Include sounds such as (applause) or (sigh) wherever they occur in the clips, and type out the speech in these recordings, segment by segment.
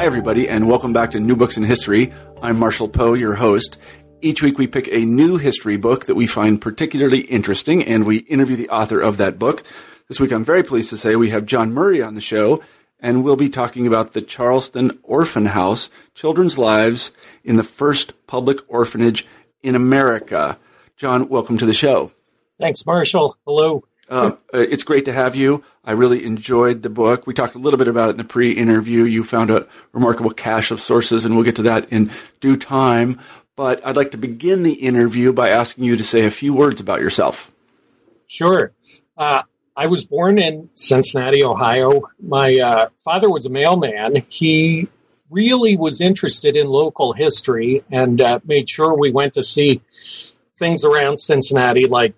Hi, everybody, and welcome back to New Books in History. I'm Marshall Poe, your host. Each week we pick a new history book that we find particularly interesting, and we interview the author of that book. This week I'm very pleased to say we have John Murray on the show, and we'll be talking about the Charleston Orphan House, Children's Lives in the First Public Orphanage in America. John, welcome to the show. Thanks, Marshall. Hello. Uh, it's great to have you. I really enjoyed the book. We talked a little bit about it in the pre-interview. You found a remarkable cache of sources, and we'll get to that in due time. But I'd like to begin the interview by asking you to say a few words about yourself. Sure. Uh, I was born in Cincinnati, Ohio. My uh, father was a mailman. He really was interested in local history and uh, made sure we went to see things around Cincinnati like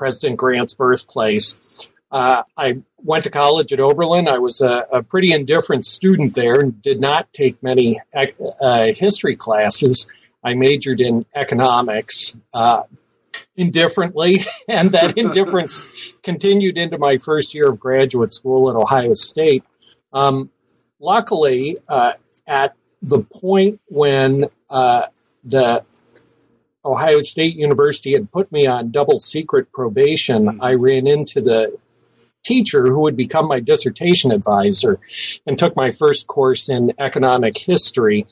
President Grant's birthplace. Uh, I went to college at Oberlin. I was a, a, pretty indifferent student there and did not take many uh, history classes. I majored in economics uh, indifferently, (laughs) and that indifference (laughs) continued into my first year of graduate school at Ohio State. Um, luckily, uh, at the point when uh, the Ohio State University had put me on double secret probation, mm-hmm. I ran into the teacher who would become my dissertation advisor and took my first course in economic history.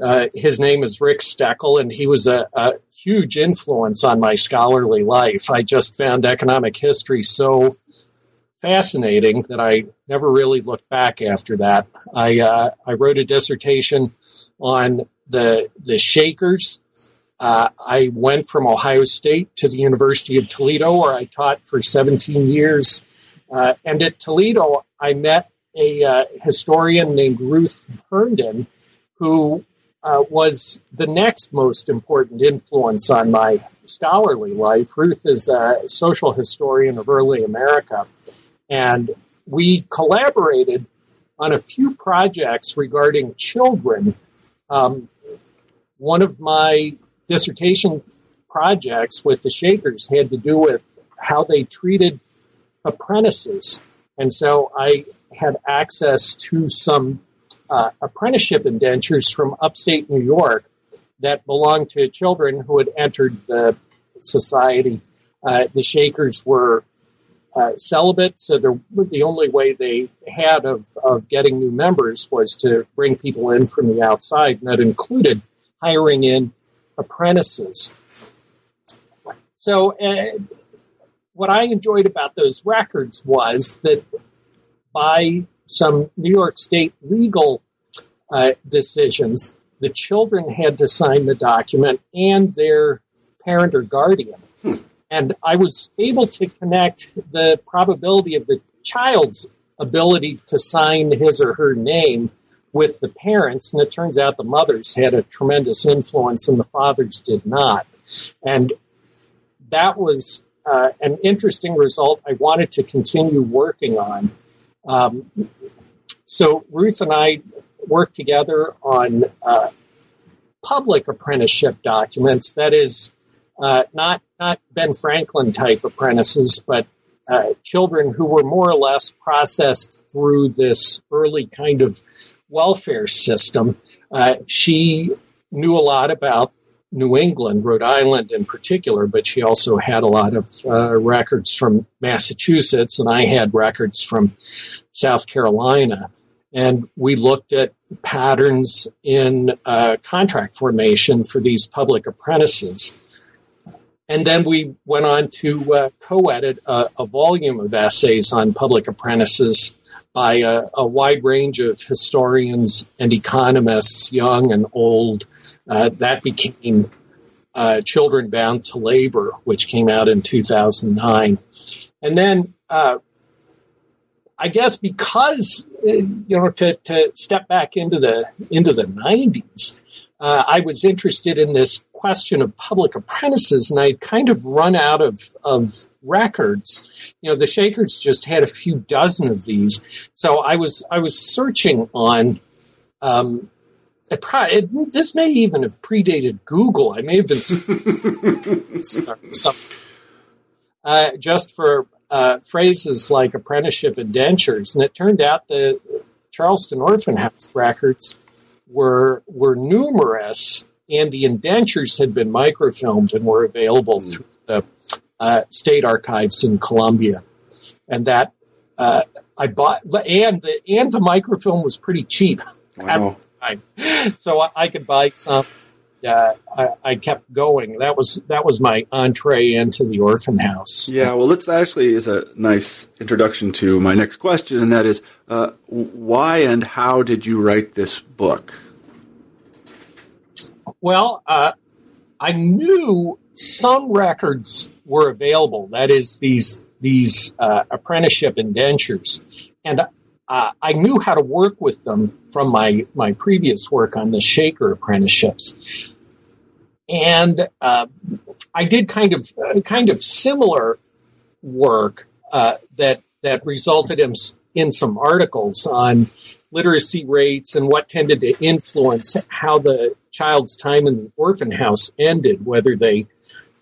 Uh, his name is Rick Steckel, and he was a, a, huge influence on my scholarly life. I just found economic history so fascinating that I never really looked back after that. I uh, I wrote a dissertation on the the Shakers uh, I went from Ohio State to the University of Toledo, where I taught for 17 years. Uh, and at Toledo, I met a uh, historian named Ruth Herndon, who uh, was the next most important influence on my scholarly life. Ruth is a social historian of early America, and we collaborated on a few projects regarding children. Um, one of my dissertation projects with the Shakers had to do with how they treated apprentices. And so I had access to some uh, apprenticeship indentures from upstate New York that belonged to children who had entered the society. Uh, the Shakers were uh, celibate, so the only way they had of, of getting new members was to bring people in from the outside, and that included hiring in apprentices. So, uh, what I enjoyed about those records was that by some New York State legal uh, decisions, the children had to sign the document and their parent or guardian. Hmm. And I was able to connect the probability of the child's ability to sign his or her name with the parents, and it turns out the mothers had a tremendous influence and the fathers did not. And that was uh, an interesting result I wanted to continue working on. Um, so Ruth and I worked together on uh, public apprenticeship documents. That is, uh, not not Ben Franklin type apprentices, but uh, children who were more or less processed through this early kind of welfare system. Uh, she knew a lot about New England, Rhode Island in particular, but she also had a lot of uh, records from Massachusetts, and I had records from South Carolina. And we looked at patterns in uh, contract formation for these public apprentices. And then we went on to uh, co edit a, a, volume of essays on public apprentices by a, a, wide range of historians and economists, young and old. Uh, that became uh, Children Bound to Labor, which came out in 2009. And then uh, I guess because uh, you know to, to step back into the into the 90s, uh, I was interested in this question of public apprentices, and I'd kind of run out of, of records. You know, the Shakers just had a few dozen of these, so I was I was searching on. Um, it this may even have predated Google. I may have been (laughs) uh, just for uh, phrases like apprenticeship indentures, and it turned out the Charleston Orphan House records were were numerous, and the indentures had been microfilmed and were available mm. through the uh, state archives in Columbia, and that uh, I bought and the and the microfilm was pretty cheap wow. at the time, so I, I could buy some. Uh, I, I, kept going. That was that was my entree into the orphan house. Yeah, well, that's actually is a nice introduction to my next question, and that is, uh, why and how did you write this book? Well, uh, I knew some records were available. That is, these these uh, apprenticeship indentures, and uh, I knew how to work with them from my my previous work on the Shaker apprenticeships, and uh, I did kind of kind of similar work uh, that that resulted in in some articles on literacy rates and what tended to influence how the child's time in the orphan house ended, whether they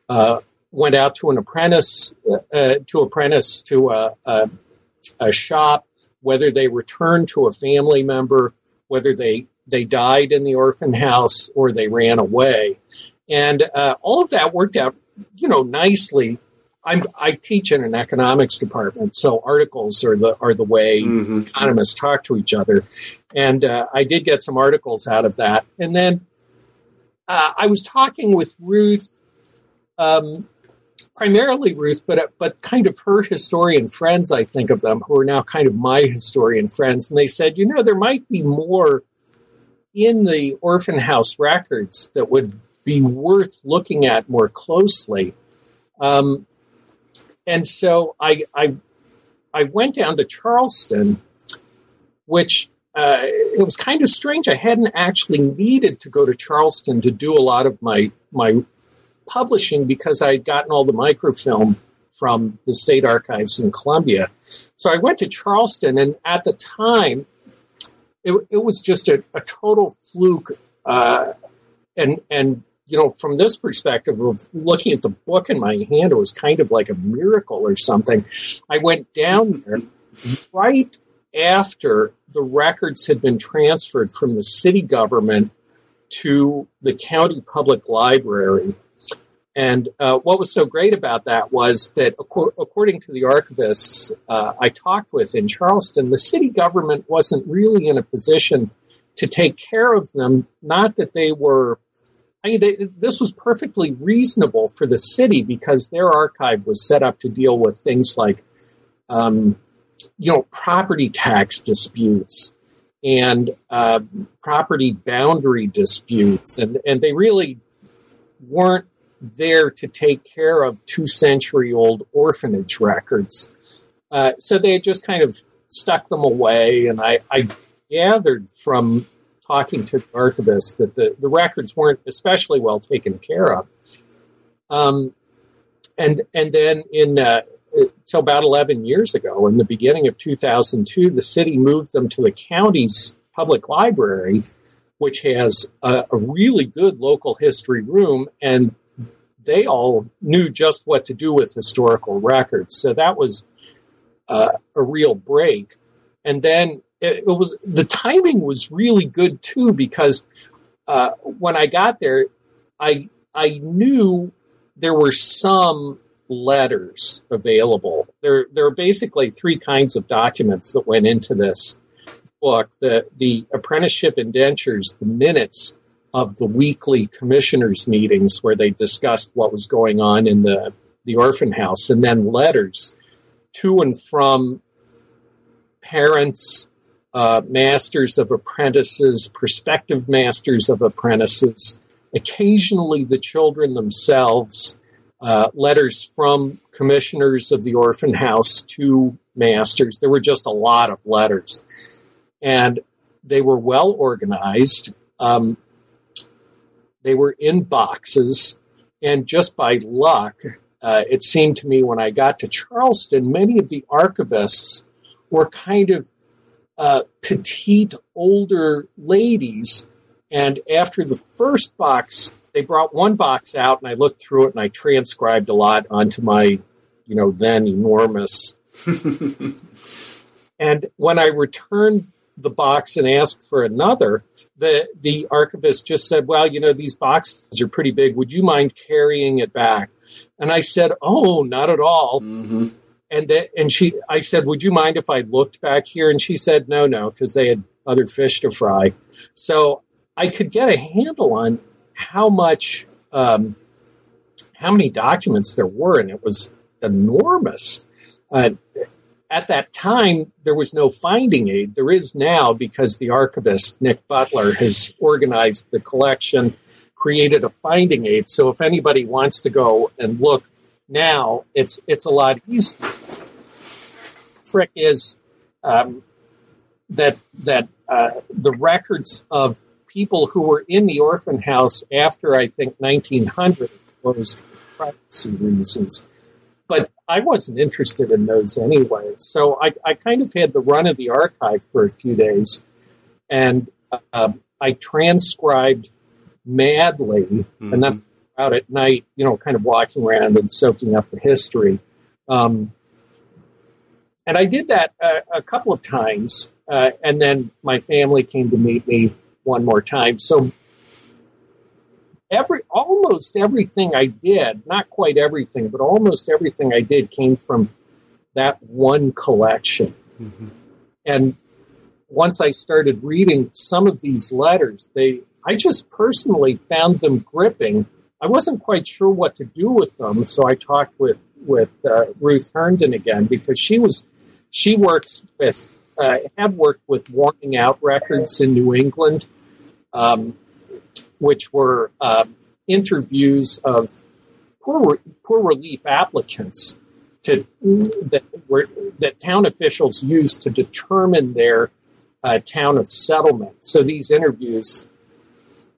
uh, went out to an apprentice, uh, to apprentice to a, a, a, shop, whether they returned to a family member, whether they they died in the orphan house or they ran away, and uh, all of that worked out, you know, nicely I'm, i teach in an economics department, so articles are the are the way mm-hmm. economists talk to each other, and uh, I did get some articles out of that. And then uh, I was talking with Ruth, um, primarily Ruth, but but kind of her historian friends. I think of them who are now kind of my historian friends, and they said, you know, there might be more in the orphan house records that would be worth looking at more closely. Um, and so I, I, I went down to Charleston, which uh, it was kind of strange. I hadn't actually needed to go to Charleston to do a lot of my my publishing because I had gotten all the microfilm from the state archives in Columbia. So I went to Charleston, and at the time, it, it was just a, a total fluke. Uh, and and you know, from this perspective of looking at the book in my hand, it was kind of like a miracle or something. I went down there right after the records had been transferred from the city government to the county public library. And uh, what was so great about that was that, according to the archivists uh, I talked with in Charleston, the city government wasn't really in a position to take care of them. Not that they were I mean, they, this was perfectly reasonable for the city because their archive was set up to deal with things like, um, you know, property tax disputes and uh, property boundary disputes, and and they really weren't there to take care of two century old orphanage records. Uh, so they just kind of stuck them away, and I, I gathered from talking to the archivists that the, the records weren't especially well taken care of. Um, and and then in uh, so about 11 years ago, in the beginning of 2002, the city moved them to the county's public library, which has a, a really good local history room, and they all knew just what to do with historical records. So that was uh, a real break. And then it, it, was the timing was really good too because uh, when I got there, I I knew there were some letters available. There there are basically three kinds of documents that went into this book: the the apprenticeship indentures, the minutes of the weekly commissioners meetings where they discussed what was going on in the the orphan house, and then letters to and from parents uh, masters of apprentices, prospective masters of apprentices, occasionally the children themselves, uh, letters from commissioners of the orphan house to masters. There were just a lot of letters, and they were well organized. Um, they were in boxes, and just by luck, uh, it seemed to me when I got to Charleston, many of the archivists were kind of uh, petite older ladies. And after the first box, they brought one box out, and I looked through it and I transcribed a lot onto my, you know, then enormous. (laughs) and when I returned the box and asked for another, the the archivist just said, "Well, you know, these boxes are pretty big. Would you mind carrying it back?" And I said, "Oh, not at all." Mm-hmm. And that, and she, I said, "Would you mind if I looked back here?" And she said, "No, no," because they had other fish to fry. So I could get a handle on how much, um, how many documents there were, and it was enormous. Uh, at that time, there was no finding aid. There is now because the archivist, Nic Butler, has organized the collection, created a finding aid. So if anybody wants to go and look now, it's, it's a lot easier. Trick is um, that, that uh, the records of people who were in the orphan house after, I think, 1900 closed for privacy reasons. But I wasn't interested in those anyway. So I, I kind of had the run of the archive for a few days, and uh, I transcribed madly, mm-hmm. and then out at night, you know, kind of walking around and soaking up the history. Um, and I did that a, a couple of times, uh, and then my family came to meet me one more time. So every almost everything I did, not quite everything, but almost everything I did came from that one collection. Mm-hmm. And once I started reading some of these letters, they I just personally found them gripping. I wasn't quite sure what to do with them, so I talked with with uh, Ruth Herndon again because she was she works with uh, had worked with warning out records in New England. Um, which were uh, interviews of poor, poor relief applicants to, that, were, that town officials used to determine their uh, town of settlement. So these interviews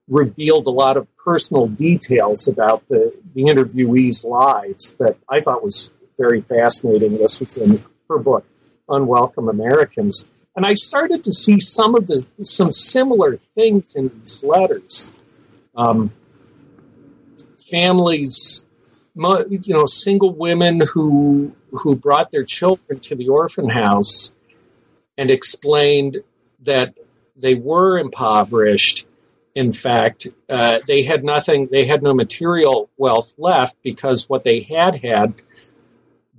revealed a lot of personal details about the, the interviewees' lives that I thought was very fascinating. This was in her book, Unwelcome Americans. And I started to see some of the some similar things in these letters. Um, families, you know, single women who who brought their children to the orphan house and explained that they were impoverished. In fact, uh, they had nothing. They had no material wealth left because what they had had,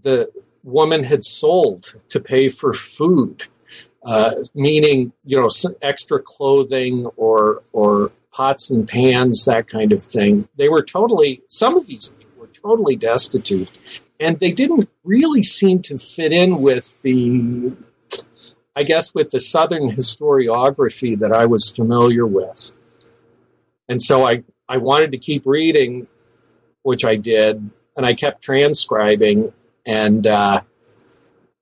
the woman had sold to pay for food. Uh, meaning you know extra clothing or or pots and pans, that kind of thing. They were totally, some of these people were totally destitute. And they didn't really seem to fit in with the, I guess, with the Southern historiography that I was familiar with. And so I, I wanted to keep reading, which I did, and I kept transcribing. And uh,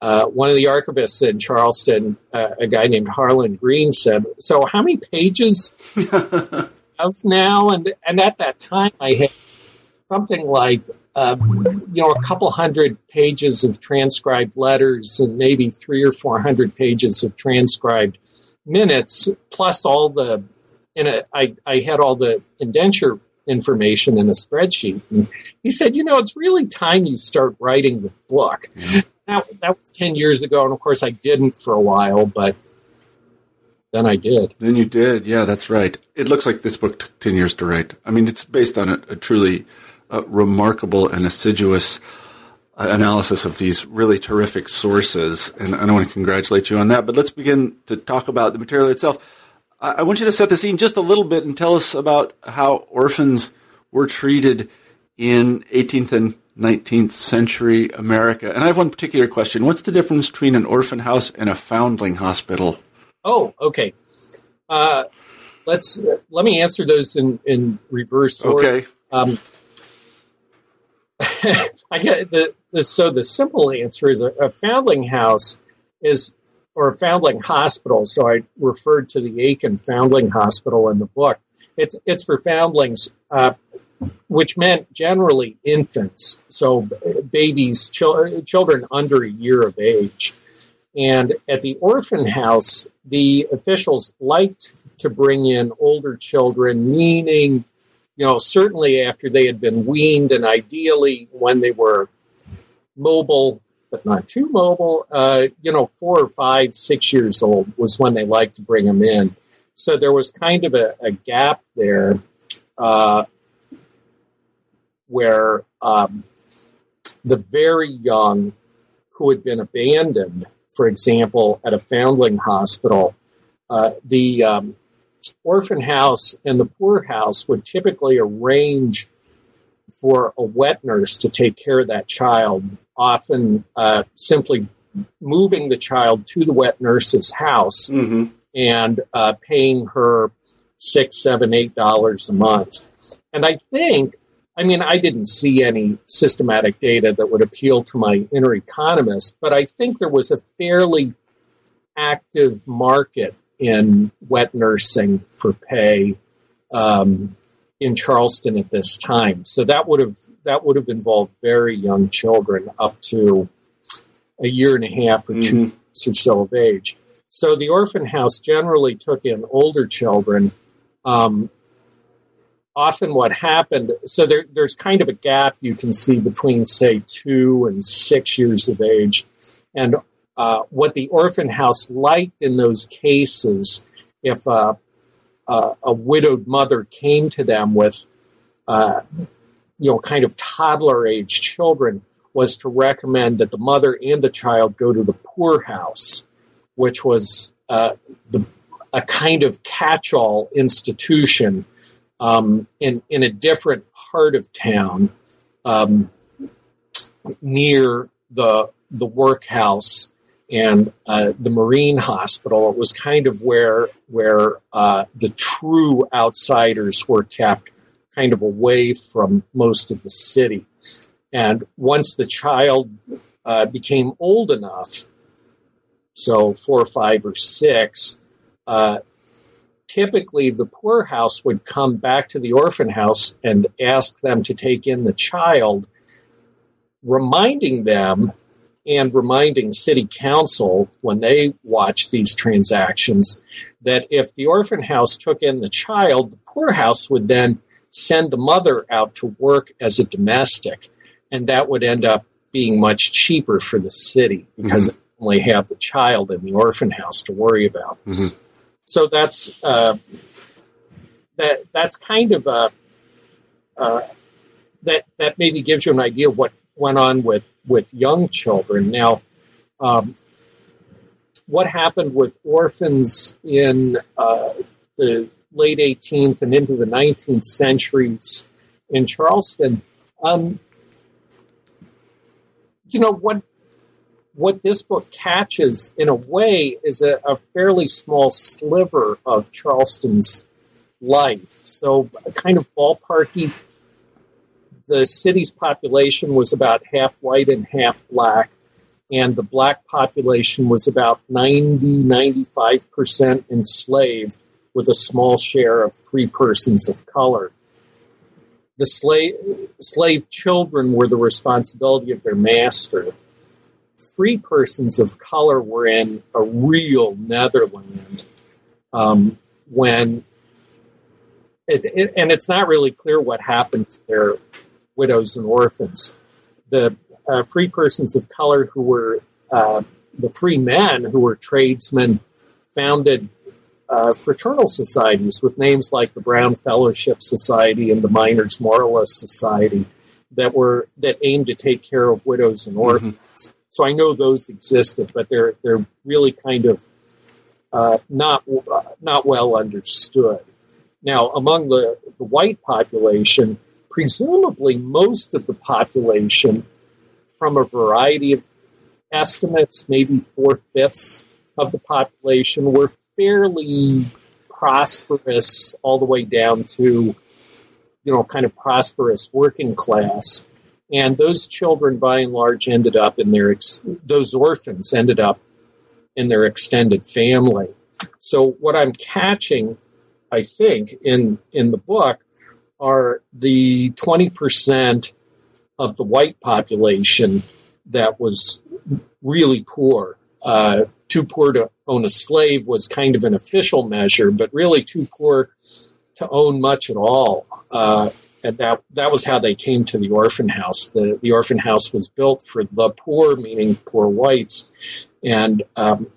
uh, one of the archivists in Charleston, uh, a guy named Harlan Greene, said, "So, how many pages (laughs) have now?" And and at that time, I had something like uh, you know a couple hundred pages of transcribed letters and maybe three or four hundred pages of transcribed minutes, plus all the. In a, I, I had all the indenture information in a spreadsheet. And he said, you know, it's really time you start writing the book that, that was 10 years ago. And of course, I didn't for a while, but then I did. Then you did. Yeah, that's right. It looks like this book took 10 years to write. I mean, it's based on a, a truly uh, remarkable and assiduous uh, analysis of these really terrific sources. And I want to congratulate you on that. But let's begin to talk about the material itself. I, I want you to set the scene just a little bit and tell us about how orphans were treated in 18th and 19th century America. And I have one particular question. What's the difference between an orphan house and a foundling hospital? Oh, okay. Uh, let's uh, let me answer those in, in reverse order. Okay. Um, (laughs) I get the, the so the simple answer is a, a foundling house is or foundling hospital. So I referred to the Aiken Foundling Hospital in the book. It's it's for foundlings, uh, which meant generally infants, so babies, children under a year of age. And at the orphan house, the officials liked to bring in older children, meaning, you know, certainly after they had been weaned and ideally when they were mobile, but not too mobile, uh, you know, four or five, six years old was when they liked to bring them in. So there was kind of a, a gap there uh, where um, the very young who had been abandoned, for example, at a foundling hospital, uh, the um, orphan house and the poorhouse would typically arrange for a wet nurse to take care of that child, often uh, simply moving the child to the wet nurse's house mm-hmm. and uh, paying her six, seven, eight dollars a month. And I think, I mean, I didn't see any systematic data that would appeal to my inner economist, but I think there was a fairly active market in wet nursing for pay um, in Charleston at this time. So that would have that would have involved very young children up to a year and a half or mm-hmm. two or so of age. So the orphan house generally took in older children. Um, often, what happened so there, there's kind of a gap you can see between say two and six years of age, and uh, what the orphan house liked in those cases, if uh, uh, a widowed mother came to them with, uh, you know, kind of toddler age children, was to recommend that the mother and the child go to the poorhouse, which was uh, the, a kind of catch-all institution um, in in a different part of town um, near the the workhouse and uh, the Marine Hospital. It was kind of where where uh, the true outsiders were kept, kind of away from most of the city. And once the child uh, became old enough, so four or five or six, uh, typically the poorhouse would come back to the orphan house and ask them to take in the child, reminding them and reminding city council when they watch these transactions that if the orphan house took in the child, the poorhouse would then send the mother out to work as a domestic, and that would end up being much cheaper for the city because mm-hmm. they only have the child in the orphan house to worry about. Mm-hmm. So that's uh, that. That's kind of a uh, that that maybe gives you an idea of what went on with with young children. Now, um, what happened with orphans in uh, the late 18th and into the 19th centuries in Charleston? Um, you know what? What this book catches, in a way, is a, a fairly small sliver of Charleston's life. So, a kind of ballparky the city's population was about half white and half black, and the black population was about 90, 95% enslaved, with a small share of free persons of color. The slave, slave children were the responsibility of their master. Free persons of color were in a real Netherland um, when it, it, and it's not really clear what happened to their widows and orphans. The uh, free persons of color who were uh, the free men who were tradesmen founded uh, fraternal societies with names like the Brown Fellowship Society and the Minors Moralist Society that were that aimed to take care of widows and mm-hmm. orphans. Mm-hmm. So I know those existed, but they're they're really kind of uh, not uh, not well understood. Now, among the, the white population, presumably most of the population from a variety of estimates, maybe four fifths of the population, were fairly prosperous all the way down to, you know, kind of prosperous working class. and those children, by and large, ended up in their ex- those orphans ended up in their extended family. So what I'm catching, I think, in in the book are the 20 percent of the white population that was really poor. Uh, too poor to own a slave was kind of an official measure, but really too poor to own much at all. Uh, and that that was how they came to the orphan house. The the orphan house was built for the poor, meaning poor whites, and um,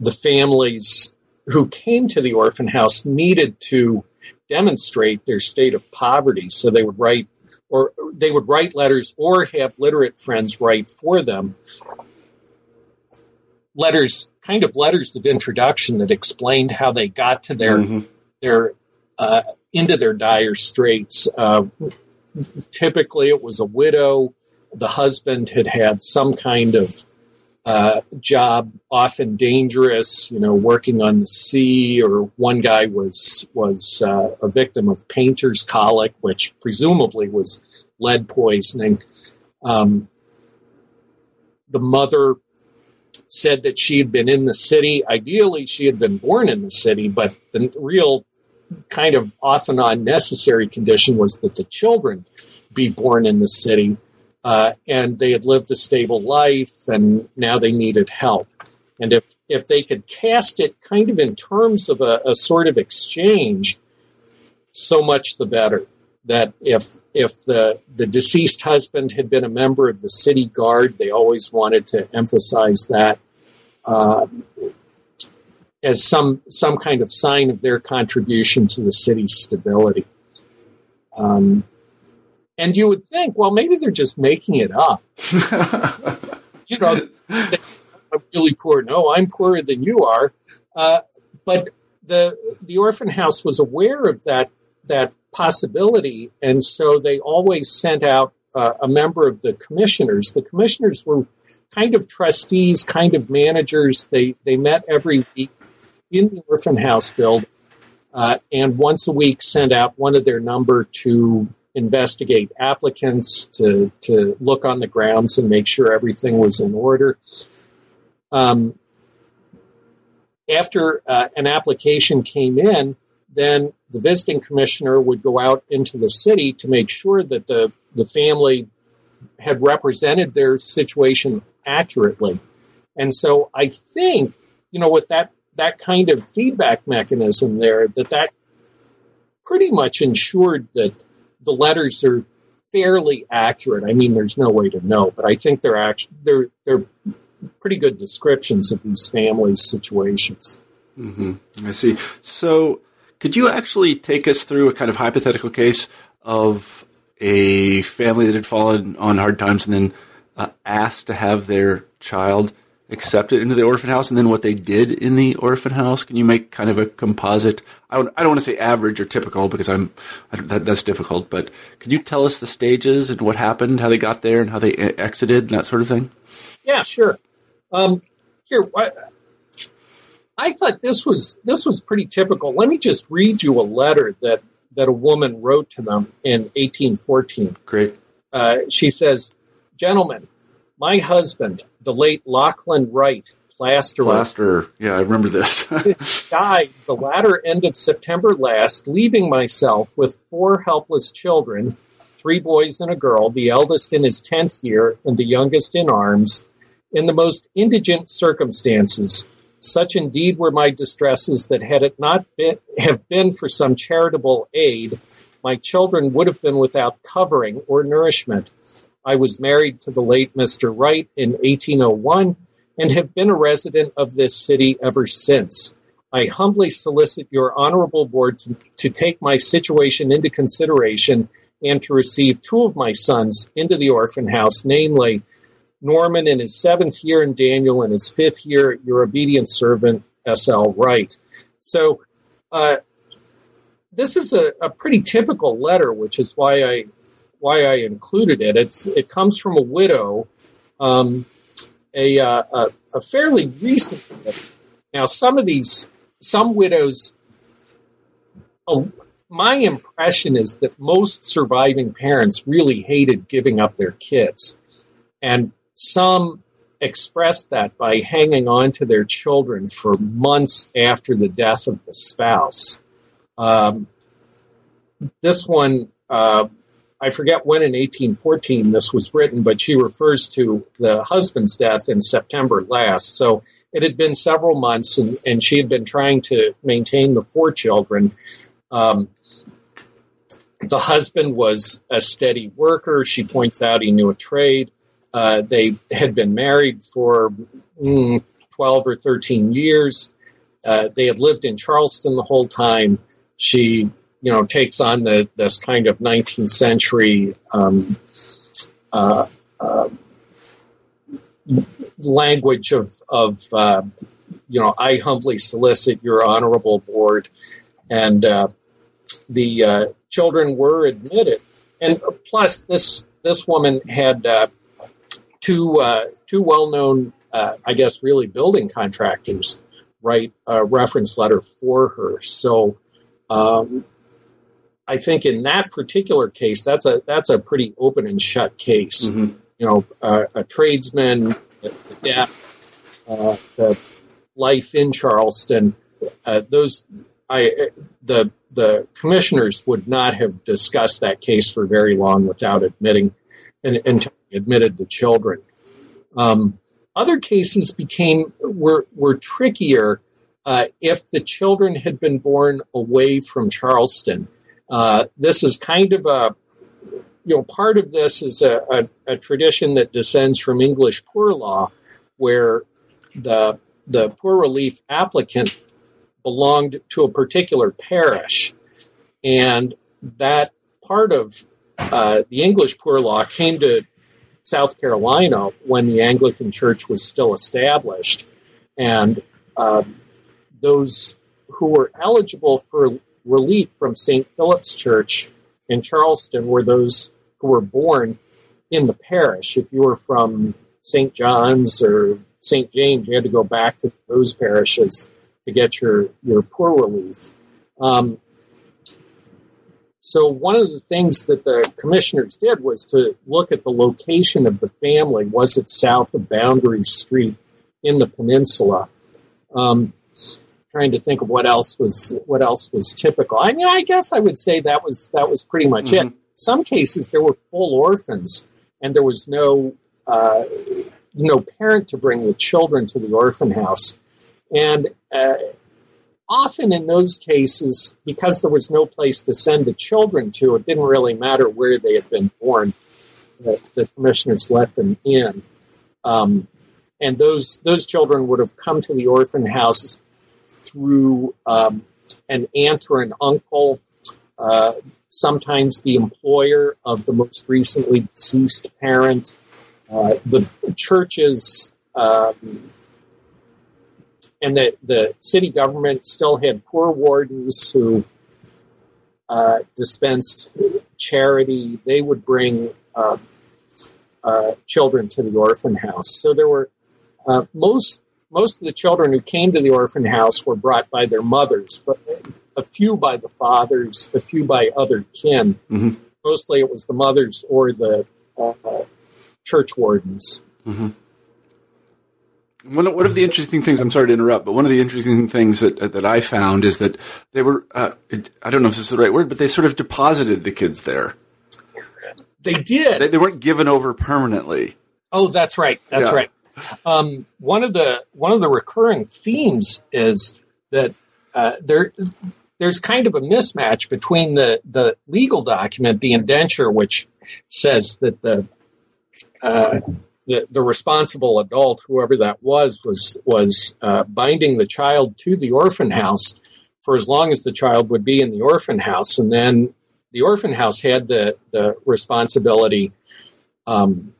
the families who came to the orphan house needed to demonstrate their state of poverty. So they would write, or they would write letters, or have literate friends write for them letters, kind of letters of introduction that explained how they got to their mm-hmm. their uh, into their dire straits. Uh, typically, it was a widow. The husband had had some kind of uh, job, often dangerous, you know, working on the sea, or one guy was was uh, a victim of painter's colic, which presumably was lead poisoning. Um, the mother said that she had been in the city. Ideally, she had been born in the city, but the real kind of often unnecessary condition was that the children be born in the city. Uh, and they had lived a stable life, and now they needed help. And if if they could cast it kind of in terms of a, a sort of exchange, so much the better. That if if the the deceased husband had been a member of the city guard, they always wanted to emphasize that. Uh, as some some kind of sign of their contribution to the city's stability. Um, and you would think, well, maybe they're just making it up. (laughs) you know, I'm really poor. No, I'm poorer than you are. Uh, but the the orphan house was aware of that that possibility, and so they always sent out uh, a member of the commissioners. The commissioners were kind of trustees, kind of managers. They they met every week in the orphan house build, uh, and once a week sent out one of their number to investigate applicants, to, to look on the grounds and make sure everything was in order. Um, after uh, an application came in, then the visiting commissioner would go out into the city to make sure that the, the family had represented their situation accurately. And so I think, you know, with that that kind of feedback mechanism there that that pretty much ensured that the letters are fairly accurate. I mean, there's no way to know, but I think they're actually they're they're pretty good descriptions of these families' situations. Mm-hmm. I see. So, could you actually take us through a kind of hypothetical case of a family that had fallen on hard times and then uh, asked to have their child accepted into the orphan house and then what they did in the orphan house? Can you make kind of a composite? I, would, I don't want to say average or typical because I'm that, that's difficult, but could you tell us the stages and what happened, how they got there, and how they exited, and that sort of thing? Yeah, sure. Um, here, I, I thought this was this was pretty typical. Let me just read you a letter that that a woman wrote to them in 1814. Great. Uh, she says, "Gentlemen, my husband, the late Lachlan Wright, plasterer, plasterer, yeah, I remember this, (laughs) died the latter end of September last, leaving myself with four helpless children, three boys and a girl, the eldest in his tenth year and the youngest in arms, in the most indigent circumstances. Such indeed were my distresses that had it not been, have been for some charitable aid, my children would have been without covering or nourishment. I was married to the late Mr. Wright in 1801 and have been a resident of this city ever since. I humbly solicit your honorable board to, to take my situation into consideration and to receive two of my sons into the orphan house, namely Norman in his seventh year and Daniel in his fifth year, your obedient servant, S.L. Wright. So, uh, this is a, a, pretty typical letter, which is why I why I included it. It's it comes from a widow, um, a, uh, a, a fairly recent. Widow. Now, some of these some widows, uh, my impression is that most surviving parents really hated giving up their kids. And some expressed that by hanging on to their children for months after the death of the spouse. Um, this one, uh, I forget when in 1814 this was written, but she refers to the husband's death in September last. So it had been several months, and, and she had been trying to maintain the four children. Um, the husband was a steady worker. She points out he knew a trade. Uh, they had been married for mm, 12 or 13 years. Uh, they had lived in Charleston the whole time. She, you know, takes on the this kind of 19th century um, uh, uh, language of of uh, you know, I humbly solicit your honorable board, and uh, the children were admitted. And plus, this this woman had two uh, two well known, uh, I guess, really building contractors write a reference letter for her. So um, I think in that particular case, that's a that's a pretty open and shut case. Mm-hmm. You know, uh, a tradesman, the death, uh, the life in Charleston. Uh, those I the the commissioners would not have discussed that case for very long without admitting and, and admitted the children. Um, other cases became were were trickier uh, if the children had been born away from Charleston. Uh, this is kind of a you know part of this is a, a, a, tradition that descends from English poor law, where the the poor relief applicant belonged to a particular parish, and that part of uh, the English poor law came to South Carolina when the Anglican Church was still established, and uh, those who were eligible for relief from St. Philip's Church in Charleston were those who were born in the parish. If you were from St. John's or St. James, you had to go back to those parishes to get your, your poor relief. Um, so, one of the things that the commissioners did was to look at the location of the family. Was it south of Boundary Street in the peninsula? Um, trying to think of what else was what else was typical. I mean, I guess I would say that was that was pretty much mm-hmm. it. Some cases there were full orphans, and there was no uh, no parent to bring the children to the orphan house, and uh, often in those cases, because there was no place to send the children to, it didn't really matter where they had been born. The, the commissioners let them in, um, and those those children would have come to the orphan house through um, an aunt or an uncle, uh, sometimes the employer of the most recently deceased parent. Uh, the churches um, and the, the city government still had poor wardens who uh, dispensed charity. They would bring uh, uh, children to the orphan house. So there were uh, most most of the children who came to the orphan house were brought by their mothers, but a few by the fathers, a few by other kin. Mm-hmm. Mostly, it was the mothers or the uh, church wardens. Mm-hmm. One, one of the interesting things, I'm sorry to interrupt, but one of the interesting things that, that I found is that they were, uh, I don't know if this is the right word, but they sort of deposited the kids there. They did. They, they weren't given over permanently. Oh, that's right. That's yeah. right. Um, one of the one of the recurring themes is that uh, there there's kind of a mismatch between the the legal document, the indenture, which says that the uh, the, the responsible adult, whoever that was, was was uh, binding the child to the orphan house for as long as the child would be in the orphan house, and then the orphan house had the the responsibility um,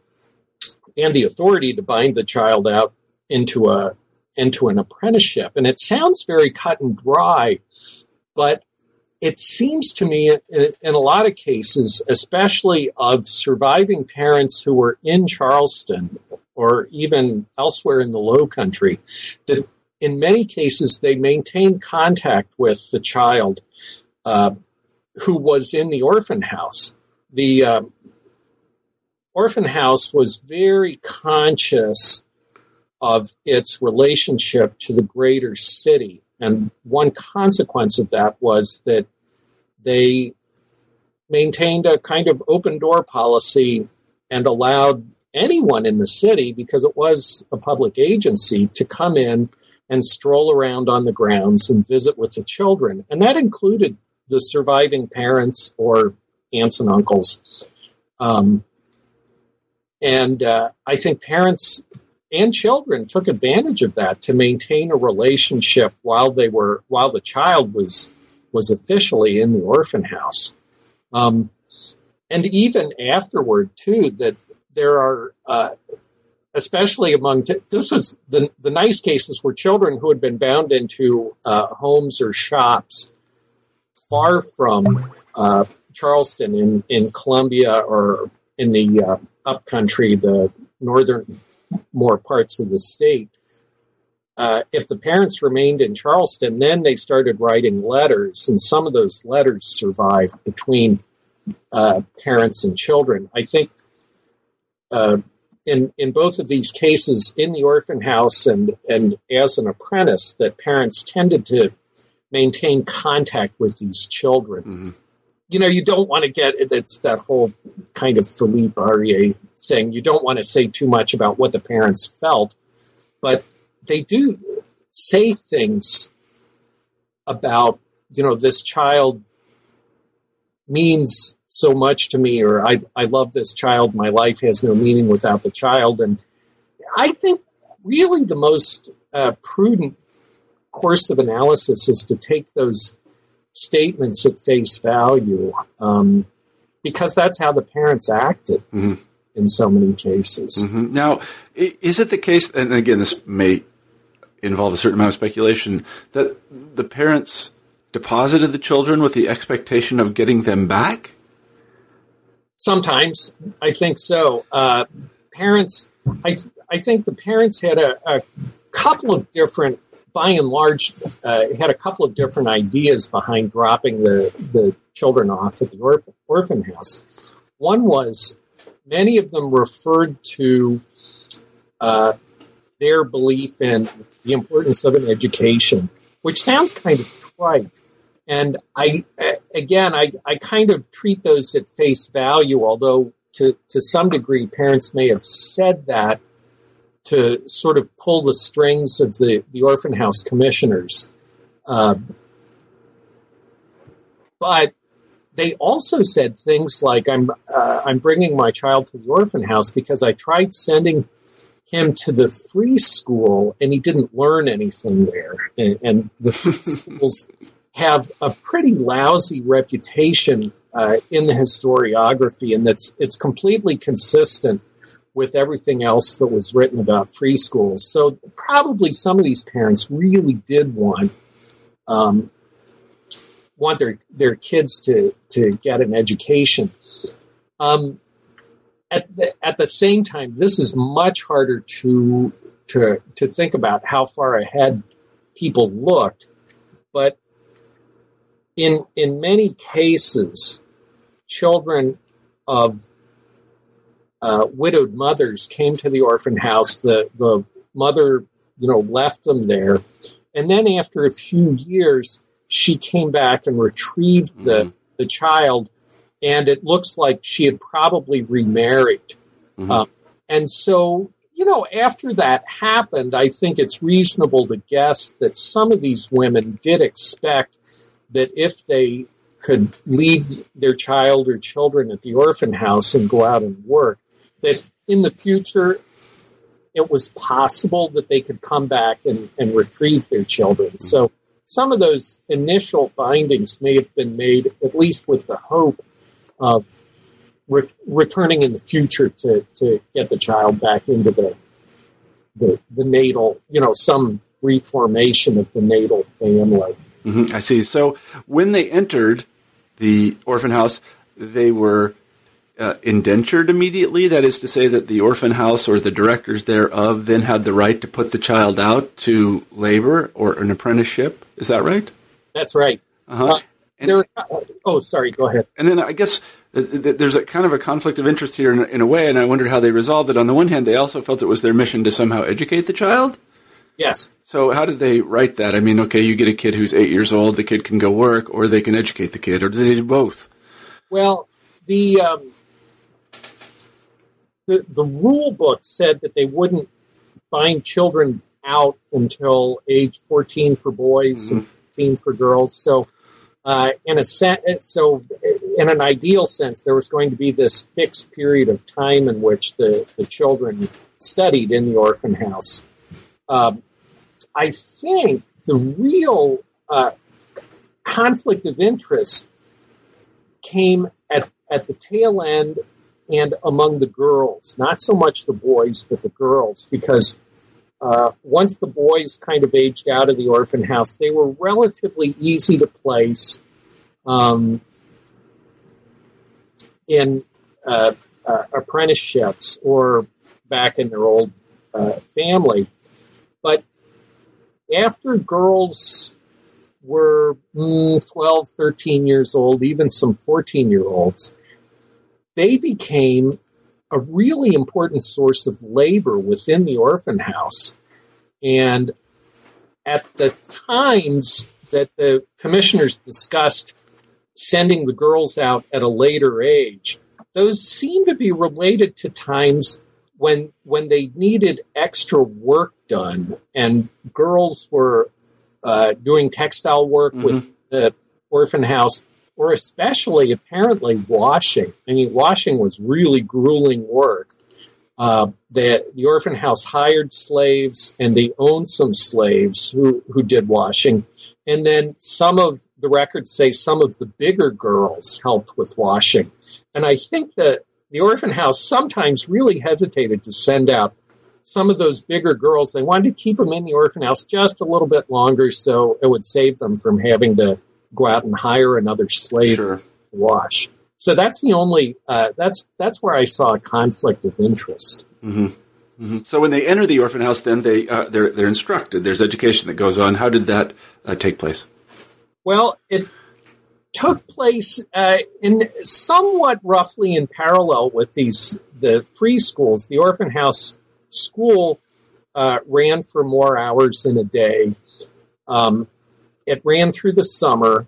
and the authority to bind the child out into a into an apprenticeship. And it sounds very cut and dry, but it seems to me in a lot of cases, especially of surviving parents who were in Charleston or even elsewhere in the low country, that in many cases they maintained contact with the child uh, who was in the orphan house. The uh, orphan house was very conscious of its relationship to the greater city. And one consequence of that was that they maintained a kind of open door policy and allowed anyone in the city, because it was a public agency, to come in and stroll around on the grounds and visit with the children. And that included the surviving parents or aunts and uncles. Um, and uh, I think parents and children took advantage of that to maintain a relationship while they were while the child was was officially in the orphan house. Um, and even afterward, too, that there are, uh, especially among, t- this was the, the nice cases were children who had been bound into uh, homes or shops far from uh, Charleston in, in Columbia or in the uh, upcountry, the northern more parts of the state. Uh, if the parents remained in Charleston, then they started writing letters, and some of those letters survived between uh, parents and children. I think uh, in in both of these cases, in the orphan house and and as an apprentice, that parents tended to maintain contact with these children. You know, you don't want to get it it's that whole kind of Philippe Ariès thing. You don't want to say too much about what the parents felt, but they do say things about you know this child means so much to me or I, I love this child my life has no meaning without the child and i think really the most uh, prudent course of analysis is to take those statements at face value um, because that's how the parents acted mm-hmm. in so many cases mm-hmm. now is it the case and again this may involve a certain amount of speculation that the parents deposited the children with the expectation of getting them back? Sometimes, I think so. Uh, parents, I, I think the parents had a, a couple of different, by and large, uh, had a couple of different ideas behind dropping the, the children off at the orphan, orphan house. One was many of them referred to uh, their belief in the importance of an education, which sounds kind of trite. And I, again, I, I kind of treat those at face value, although to, to some degree, parents may have said that to sort of pull the strings of the, the orphan house commissioners. Uh, but they also said things like, "I'm uh, I'm bringing my child to the orphan house because I tried sending him to the free school and he didn't learn anything there, and, and the free (laughs) schools have a pretty lousy reputation uh, in the historiography, and that's it's completely consistent with everything else that was written about free schools. So probably some of these parents really did want um, want their their kids to to get an education. Um, at the, at the same time, this is much harder to to to think about how far ahead people looked, but in in many cases, children of uh, widowed mothers came to the orphan house. The the mother, you know, left them there, and then after a few years, she came back and retrieved mm-hmm. the the child, and it looks like she had probably remarried. Mm-hmm. Uh, and so, you know, after that happened, I think it's reasonable to guess that some of these women did expect that if they could leave their child or children at the orphan house and go out and work, that in the future it was possible that they could come back and, and retrieve their children. So some of those initial findings may have been made, at least with the hope of re- returning in the future to, to get the child back into the, the, the natal, you know, some reformation of the natal family. Mm-hmm, I see. So when they entered the orphan house, they were uh, indentured immediately. That is to say, that the orphan house or the directors thereof then had the right to put the child out to labor or an apprenticeship. Is that right? That's right. Uh-huh. Uh, And, there, oh, sorry, go ahead. And then I guess there's a kind of a conflict of interest here in, in a way, and I wondered how they resolved it. On the one hand, they also felt it was their mission to somehow educate the child. Yes. So how did they write that? I mean, okay, you get a kid who's eight years old, the kid can go work, or they can educate the kid, or do they do both? Well, the um, the the rule book said that they wouldn't find children out until age 14 for boys mm-hmm. and 15 for girls. So, uh, in a set, so in an ideal sense, there was going to be this fixed period of time in which the, the children studied in the orphan house. Um, I think the real uh, conflict of interest came at, at the tail end and among the girls, not so much the boys, but the girls, because uh, once the boys kind of aged out of the orphan house, they were relatively easy to place um, in uh, uh, apprenticeships or back in their old uh, family. But after girls were mm, 12, 13 years old, even some 14 year olds, they became a really important source of labor within the orphan house. And at the times that the commissioners discussed sending the girls out at a later age, those seem to be related to times when when they needed extra work done and girls were uh, doing textile work mm-hmm. with the orphan house or especially apparently washing. I mean, washing was really grueling work. Uh, the, the orphan house hired slaves and they owned some slaves who, who did washing. And then some of the records say some of the bigger girls helped with washing. And I think that the orphan house sometimes really hesitated to send out some of those bigger girls. They wanted to keep them in the orphan house just a little bit longer so it would save them from having to go out and hire another slave sure. to wash. So that's the only uh, that's that's where I saw a conflict of interest. Mm-hmm. Mm-hmm. So when they enter the orphan house, then they uh, they're they're instructed. There's education that goes on. How did that uh, take place? Well, it took place uh, in somewhat roughly in parallel with these the free schools. The orphan house school uh, ran for more hours in a day. Um, it ran through the summer,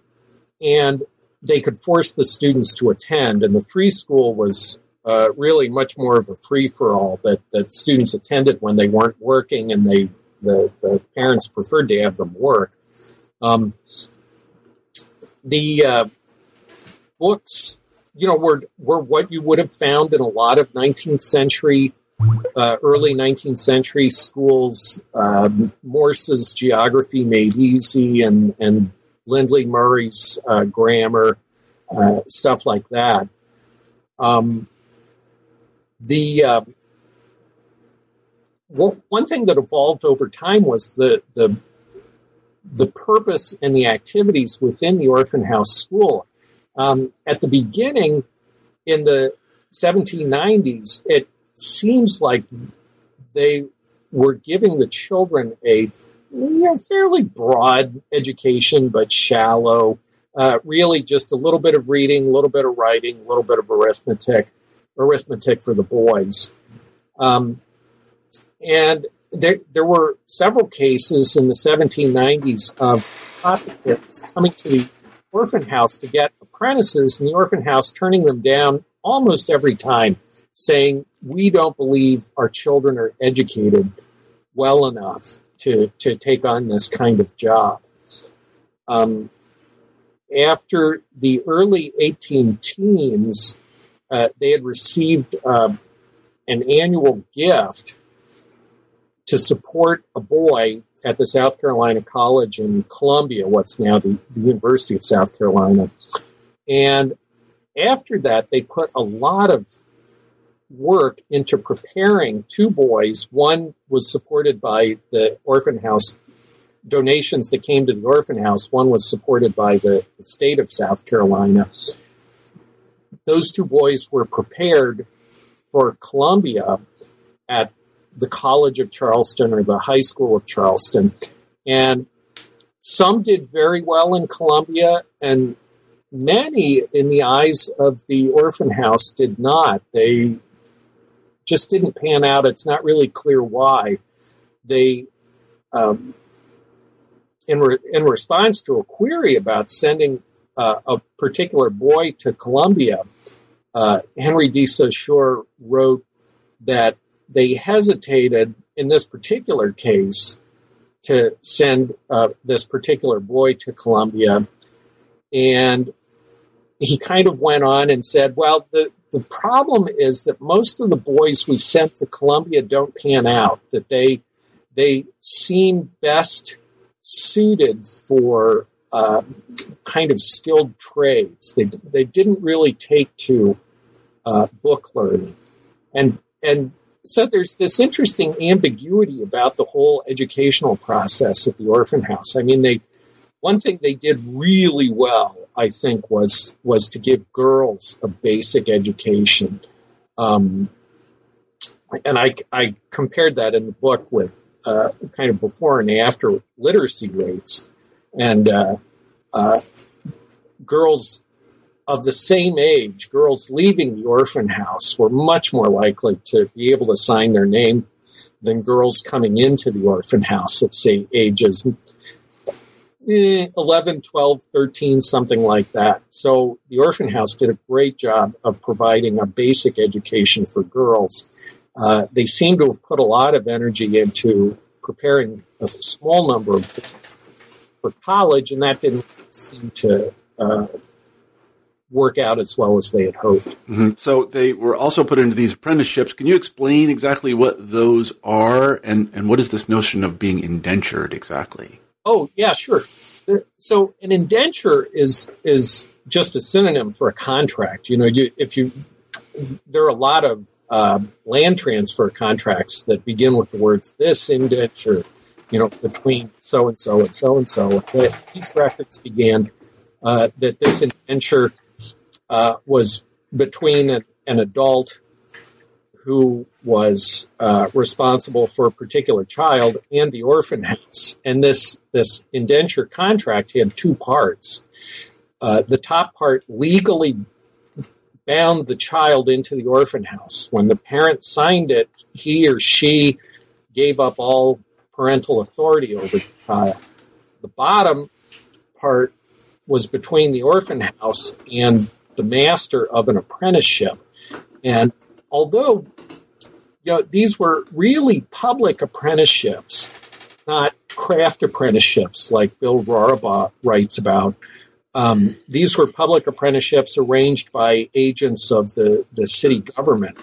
and they could force the students to attend. And the free school was uh, really much more of a free for all that, that students attended when they weren't working, and they the, the parents preferred to have them work. Um, the uh, books, you know, were were what you would have found in a lot of 19th century uh, early 19th century schools, um, Morse's geography made easy and, and Lindley Murray's uh, grammar, uh, stuff like that. Um, the uh, one thing that evolved over time was the, the the purpose and the activities within the orphan house school. Um, at the beginning, in the 1790s, it seems like they were giving the children a you know, fairly broad education, but shallow. Uh, really, just a little bit of reading, a little bit of writing, a little bit of arithmetic, arithmetic for the boys. Um, and there, there were several cases in the 1790s of kids coming to the orphan house to get apprentices, and the orphan house turning them down almost every time saying we don't believe our children are educated well enough to, to take on this kind of job. Um, after the early 18 teens, uh, they had received uh, an annual gift to support a boy at the South Carolina College in Columbia, what's now the, the University of South Carolina. And after that, they put a lot of work into preparing two boys. One was supported by the orphan house donations that came to the orphan house, one was supported by the, state of South Carolina. Those two boys were prepared for Columbia at the College of Charleston or the High School of Charleston. And some did very well in Columbia, and many, in the eyes of the orphan house, did not. They just didn't pan out. It's not really clear why. They, um, in, re- in response to a query about sending uh, a particular boy to Columbia, uh, Henry de Saussure wrote that they hesitated in this particular case to send uh, this particular boy to Columbia. And he kind of went on and said, well, the, the problem is that most of the boys we sent to Columbia don't pan out, that they, they seem best suited for uh, kind of skilled trades. They, they didn't really take to uh, book learning. And, and so there's this interesting ambiguity about the whole educational process at the orphan house. I mean, they one thing they did really well, I think, was was to give girls a basic education. Um, and I, I compared that in the book with uh, kind of before and after literacy rates, and uh, uh, girls of the same age, girls leaving the orphan house were much more likely to be able to sign their name than girls coming into the orphan house at, say, ages eh, 11, 12, 13, something like that. So the orphan house did a great job of providing a basic education for girls. Uh, they seem to have put a lot of energy into preparing a small number of for college, and that didn't seem to uh, work out as well as they had hoped. Mm-hmm. So they were also put into these apprenticeships. Can you explain exactly what those are and, and what is this notion of being indentured exactly? Oh, yeah, sure. So an indenture is is just a synonym for a contract. You know, you, if you there are a lot of uh, land transfer contracts that begin with the words "this indenture," you know, between so and so and so and so. These records began uh, that this indenture uh, was between an, an, adult who was uh, responsible for a particular child and the orphan house. And this, this indenture contract had two parts. Uh, the top part legally bound the child into the orphan house. When the parent signed it, he or she gave up all parental authority over the child. The bottom part was between the orphan house and the master of an apprenticeship. And although you know, these were really public apprenticeships, not craft apprenticeships like Bill Rorabaugh writes about. Um, these were public apprenticeships arranged by agents of the, the city government.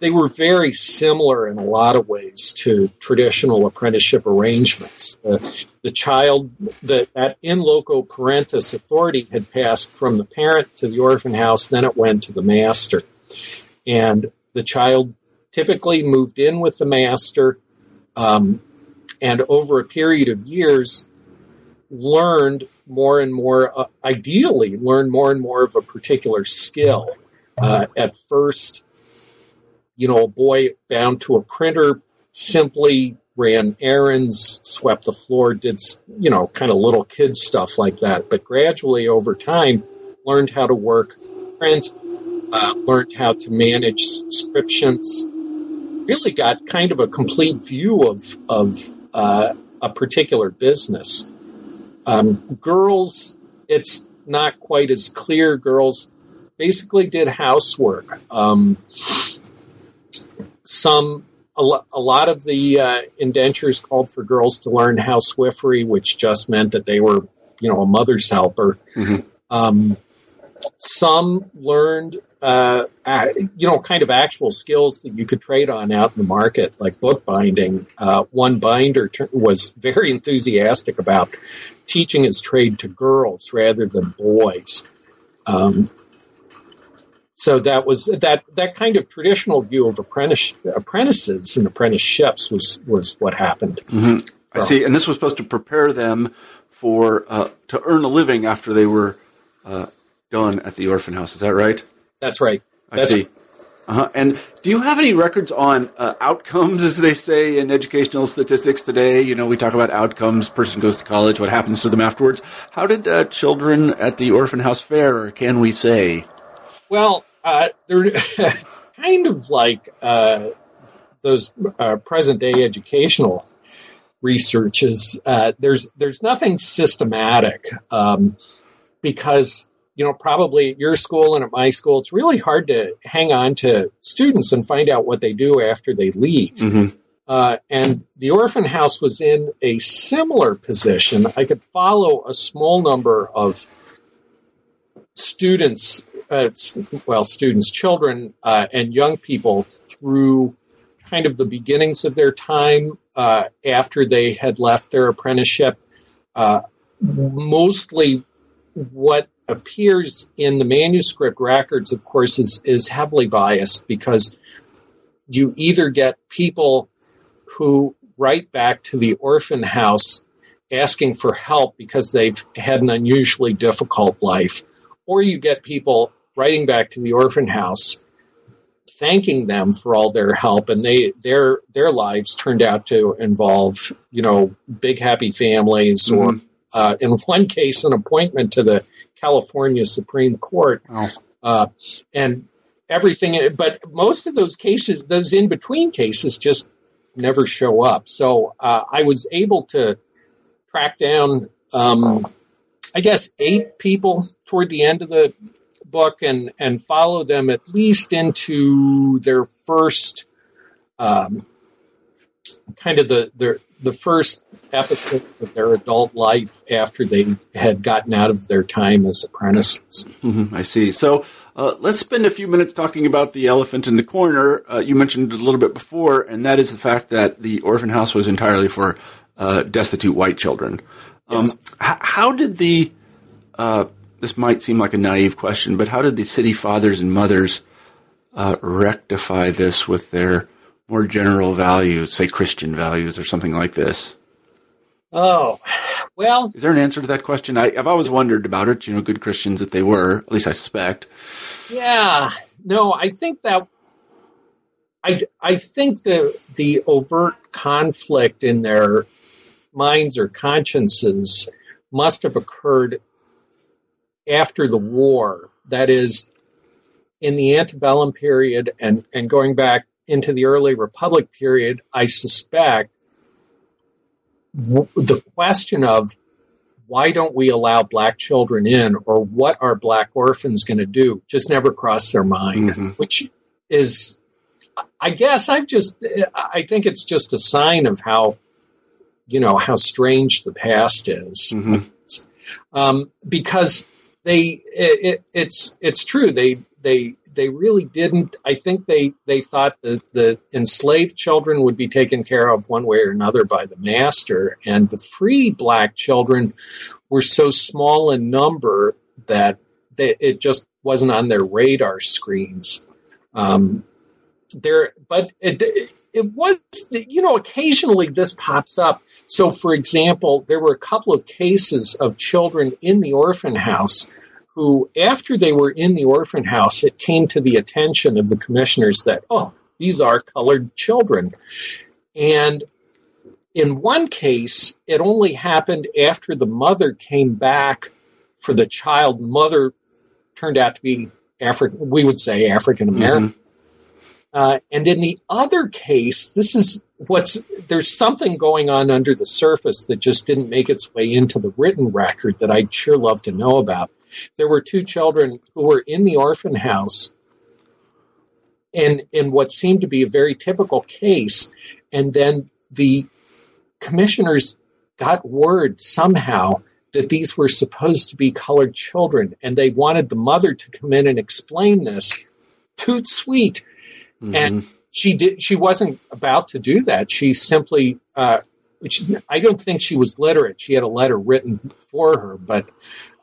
They were very similar in a lot of ways to traditional apprenticeship arrangements. The, the child, that, that in loco parentis authority had passed from the parent to the orphan house, then it went to the master. And the child typically moved in with the master um, and over a period of years learned more and more, uh, ideally, learned more and more of a particular skill. Uh, at first, you know, a boy bound to a printer simply ran errands, swept the floor, did, you know, kind of little kid stuff like that. But gradually over time, learned how to work print, uh, learned how to manage subscriptions, really got kind of a complete view of, of uh, a particular business. Um, girls, it's not quite as clear. Girls basically did housework. Um, some a, lo- a lot of the uh, indentures called for girls to learn housewifery, which just meant that they were, you know, a mother's helper. Mm-hmm. Um, some learned, uh, you know, kind of actual skills that you could trade on out in the market, like bookbinding. Uh, one binder ter- was very enthusiastic about teaching his trade to girls rather than boys. Um, so that was that that kind of traditional view of apprentice, apprentices and apprenticeships was was what happened. Mm-hmm. I see, and this was supposed to prepare them for uh, to earn a living after they were uh, done at the orphan house. Is that right? That's right. That's I see. Uh-huh. And do you have any records on uh, outcomes, (laughs) as they say in educational statistics today? You know, we talk about outcomes. Person goes to college. What happens to them afterwards? How did uh, children at the orphan house fare? Can we say? Well, uh, they're (laughs) kind of like uh, those uh, present day educational researches. Uh, there's there's nothing systematic um, because you know, probably at your school and at my school, it's really hard to hang on to students and find out what they do after they leave. Mm-hmm. Uh, and the orphan house was in a similar position. I could follow a small number of students, uh, well, students, children, uh, and young people through kind of the beginnings of their time uh, after they had left their apprenticeship. Uh, mostly what appears in the manuscript records, of course, is, is heavily biased because you either get people who write back to the orphan house asking for help because they've had an unusually difficult life, or you get people writing back to the orphan house thanking them for all their help and they their their lives turned out to involve you know big happy families mm-hmm. or uh, in one (laughs) case an appointment to the California Supreme Court. Oh. Uh, and everything, but most of those cases, those in between cases, just never show up. So uh, I was able to track down, um, I guess, eight people toward the end of the book and and follow them at least into their first um, kind of the their the first episodes of their adult life after they had gotten out of their time as apprentices. Mm-hmm, I see. So uh, let's spend a few minutes talking about the elephant in the corner. Uh, you mentioned it a little bit before, and that is the fact that the orphan house was entirely for uh, destitute white children. Um, yes. h- how did the uh, this might seem like a naive question, but how did the city fathers and mothers uh, rectify this with their more general values, say Christian values or something like this? Oh, well. Is there an answer to that question? I, have always wondered about it. You know, good Christians that they were, at least I suspect. Yeah. No, I think that. I, I think the the overt conflict in their minds or consciences must have occurred after the war. That is, in the antebellum period and, and going back into the early Republic period, I suspect the question of why don't we allow black children in or what are black orphans going to do just never crossed their mind, mm-hmm. which is, I guess, I just, I think it's just a sign of how, you know, how strange the past is. Mm-hmm. Um, because they, it, it, it's, it's true. They, they, they really didn't. I think they, they thought that the enslaved children would be taken care of one way or another by the master, and the free black children were so small in number that they, it just wasn't on their radar screens. Um, there, but it, it was, you know, occasionally this pops up. So, for example, there were a couple of cases of children in the orphan house who, after they were in the orphan house, it came to the attention of the commissioners that, oh, these are colored children. And in one case, it only happened after the mother came back for the child. Mother turned out to be African, we would say African American. Mm-hmm. Uh, and in the other case, this is what's there's something going on under the surface that just didn't make its way into the written record that I'd sure love to know about. There were two children who were in the orphan house in, in what seemed to be a very typical case. And then the commissioners got word somehow that these were supposed to be colored children, and they wanted the mother to come in and explain this. Toot sweet. Mm-hmm. And she did she wasn't about to do that. She simply uh, which I don't think she was literate. She had a letter written for her, but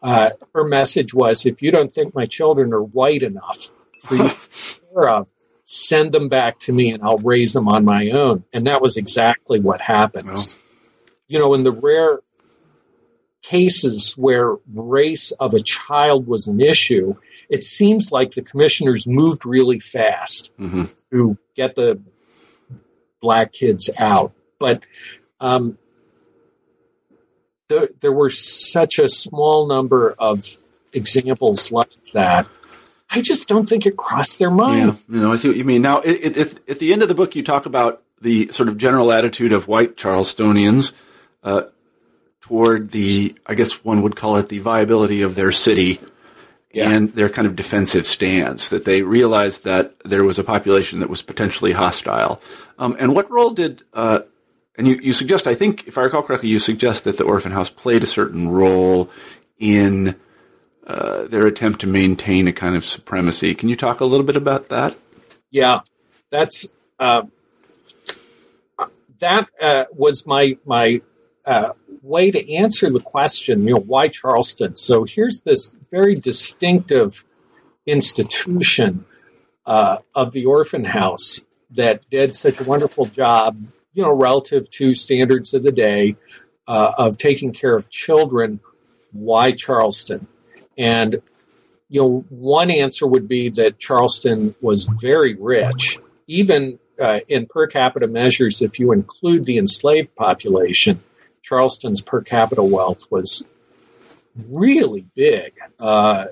uh, her message was, "If you don't think my children are white enough for you to (laughs) care of, send them back to me, and I'll raise them on my own." And that was exactly what happened. You know, in the rare cases where race of a child was an issue, it seems like the commissioners moved really fast Mm-hmm. to get the black kids out. But um, there, there were such a small number of examples like that. I just don't think it crossed their mind. Yeah, you know, I see what you mean. Now, it, it, it, at the end of the book, you talk about the sort of general attitude of white Charlestonians uh, toward the, I guess one would call it the viability of their city Yeah. and their kind of defensive stance, that they realized that there was a population that was potentially hostile. Um, and what role did, uh, and you, you suggest, I think, if I recall correctly, you suggest that the orphan house played a certain role in uh, their attempt to maintain a kind of supremacy. Can you talk a little bit about that? Yeah, that's uh, that uh, was my my uh, way to answer the question. You know, why Charleston? So here's this very distinctive institution uh, of the orphan house that did such a wonderful job. You know, relative to standards of the day uh, of taking care of children. Why Charleston? And you know, one answer would be that Charleston was very rich, even uh, in per capita measures. If you include the enslaved population, Charleston's per capita wealth was really big. Uh,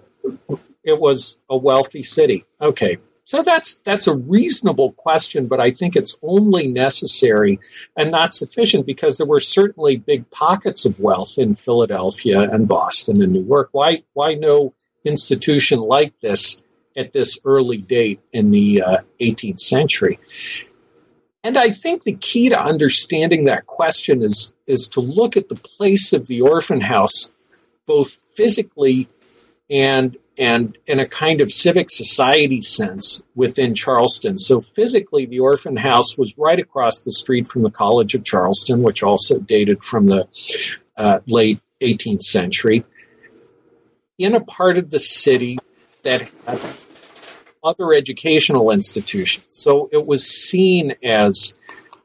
it was a wealthy city. Okay, so that's that's a reasonable question, but I think it's only necessary and not sufficient because there were certainly big pockets of wealth in Philadelphia and Boston and New York. Why why no institution like this at this early date in the uh, 18th century? And I think the key to understanding that question is is to look at the place of the orphan house, both physically and and in a kind of civic society sense within Charleston. So physically, the orphan house was right across the street from the College of Charleston, which also dated from the uh, late 18th century, in a part of the city that had other educational institutions. So it was seen as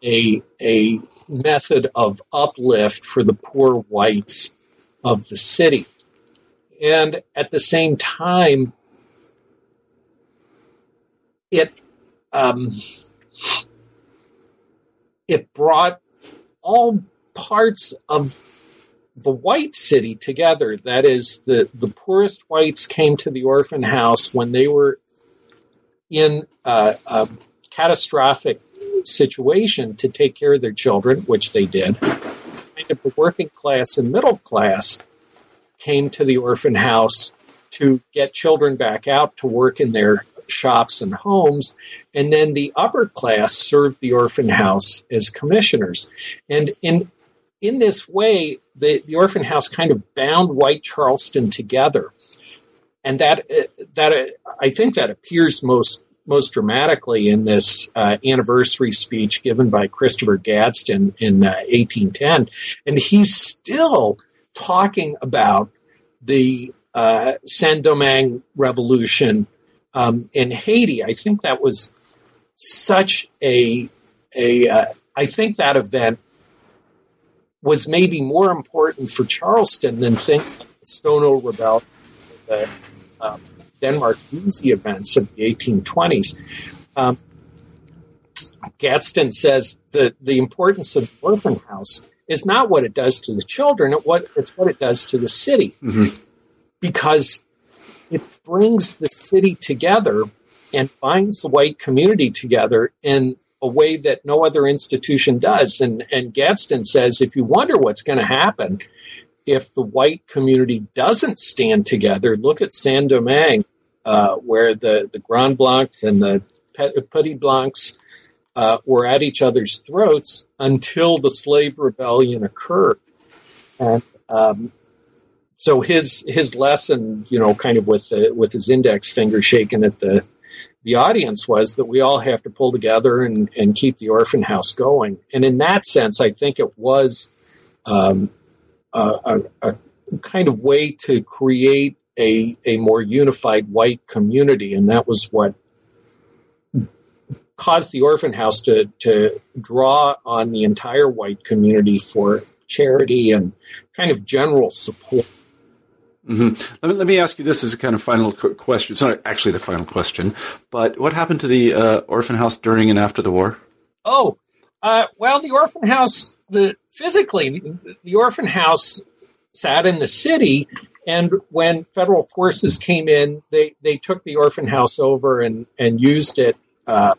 a, a method of uplift for the poor whites of the city. And at the same time, it um, it brought all parts of the white city together. That is, the, the poorest whites came to the orphan house when they were in a, a catastrophic situation to take care of their children, which they did. Kind of the working class and middle class came to the orphan house to get children back out to work in their shops and homes. And then the upper class served the orphan house as commissioners. And in in this way, the, the orphan house kind of bound white Charleston together. And that that I think that appears most most dramatically in this uh, anniversary speech given by Christopher Gadsden in uh, 1810, and he's still talking about the uh, Saint Domingue Revolution um, in Haiti. I think that was such a a. Uh, I think that event was maybe more important for Charleston than things like the Stono Rebellion, the um, Denmark Vesey events of the 1820s. Um, Gadsden says that the importance of the orphan house is not what it does to the children, it what, it's what it does to the city. Mm-hmm. Because it brings the city together and binds the white community together in a way that no other institution does. And, and Gadsden says if you wonder what's going to happen if the white community doesn't stand together, look at Saint Domingue, uh, where the, the Grand Blancs and the Petit Blancs uh, were at each other's throats until the slave rebellion occurred. And um, so his his lesson, you know, kind of with the, with his index finger shaken at the the audience was that we all have to pull together and, and keep the orphan house going. And in that sense, I think it was um, a, a, a, kind of way to create a, a more unified white community. And that was what caused the orphan house to, to draw on the entire white community for charity and kind of general support. Mm-hmm. Let, me, let me ask you this as a kind of final question. It's not actually the final question, but what happened to the uh, orphan house during and after the war? Oh, uh, well, the orphan house, the physically, the orphan house sat in the city, and when federal forces came in, they, they took the orphan house over and, and used it uh, uh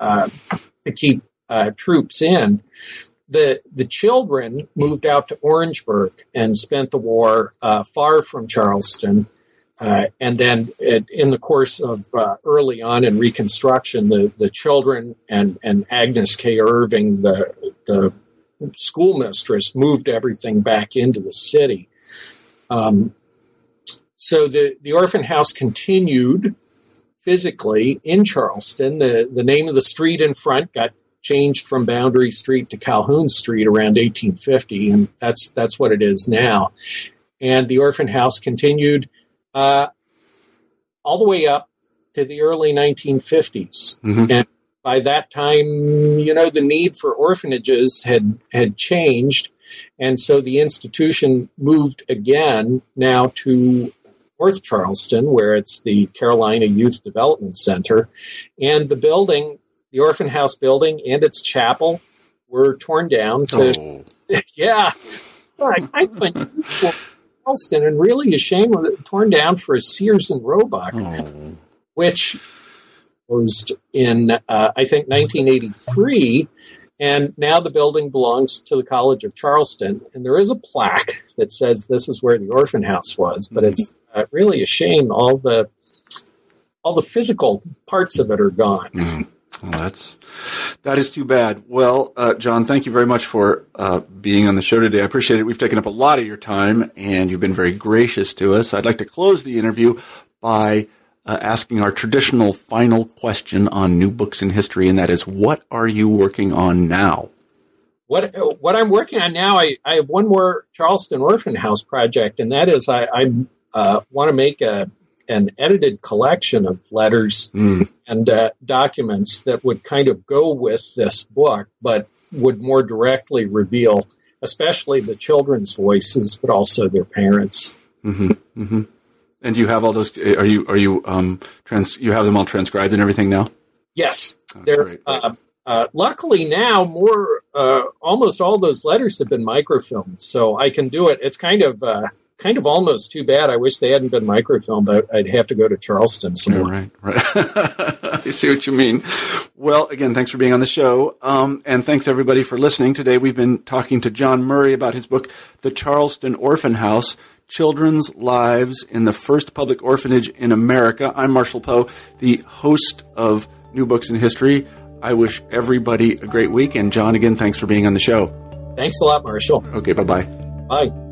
to keep uh, troops in the the children moved out to Orangeburg and spent the war uh, far from Charleston. Uh, and then it, in the course of uh, early on in Reconstruction, the, the children and, and Agnes K. Irving, the, the schoolmistress, moved everything back into the city. Um, so the, the orphan house continued physically in Charleston. The, the name of the street in front got changed from Boundary Street to Calhoun Street around 1850, and that's that's what it is now. And the orphan house continued uh, all the way up to the early 1950s, mm-hmm. and by that time, you know, the need for orphanages had had changed, and so the institution moved again now to North Charleston, where it's the Carolina Youth Development Center, and the building the orphan house building and its chapel were torn down to oh. (laughs) yeah I, I went to Charleston and really ashamed of it torn down for a Sears and Roebuck oh. which was in uh, I think 1983 and now the building belongs to the College of Charleston and there is a plaque that says this is where the orphan house was but it's uh, really a shame all the all the physical parts of it are gone. Mm. Well, that's that is too bad. Well, uh, John, thank you very much for uh, being on the show today. I appreciate it. We've taken up a lot of your time, and you've been very gracious to us. I'd like to close the interview by uh, asking our traditional final question on new books in history, and that is, what are you working on now? What what I'm working on now, I, I have one more Charleston Orphan House project, and that is I, I uh, want to make a an edited collection of letters mm. and uh, documents that would kind of go with this book, but would more directly reveal, especially the children's voices, but also their parents. Mm-hmm. Mm-hmm. And you have all those? Are you are you um trans? You have them all transcribed and everything now? Yes, they're. Uh, uh, luckily now, more uh, almost all those letters have been microfilmed, so I can do it. It's kind of uh, kind of almost too bad. I wish they hadn't been microfilmed. I, would have to go to Charleston some more. Right, right. (laughs) I see what you mean. Well, again, thanks for being on the show. Um, and thanks everybody for listening. Today we've been talking to John Murray about his book, The Charleston Orphan House. Children's Lives in the First Public Orphanage in America. I'm Marshall Poe, the host of New Books in History. I wish everybody a great week. And John, again, thanks for being on the show. Thanks a lot, Marshall. Okay, bye-bye. Bye.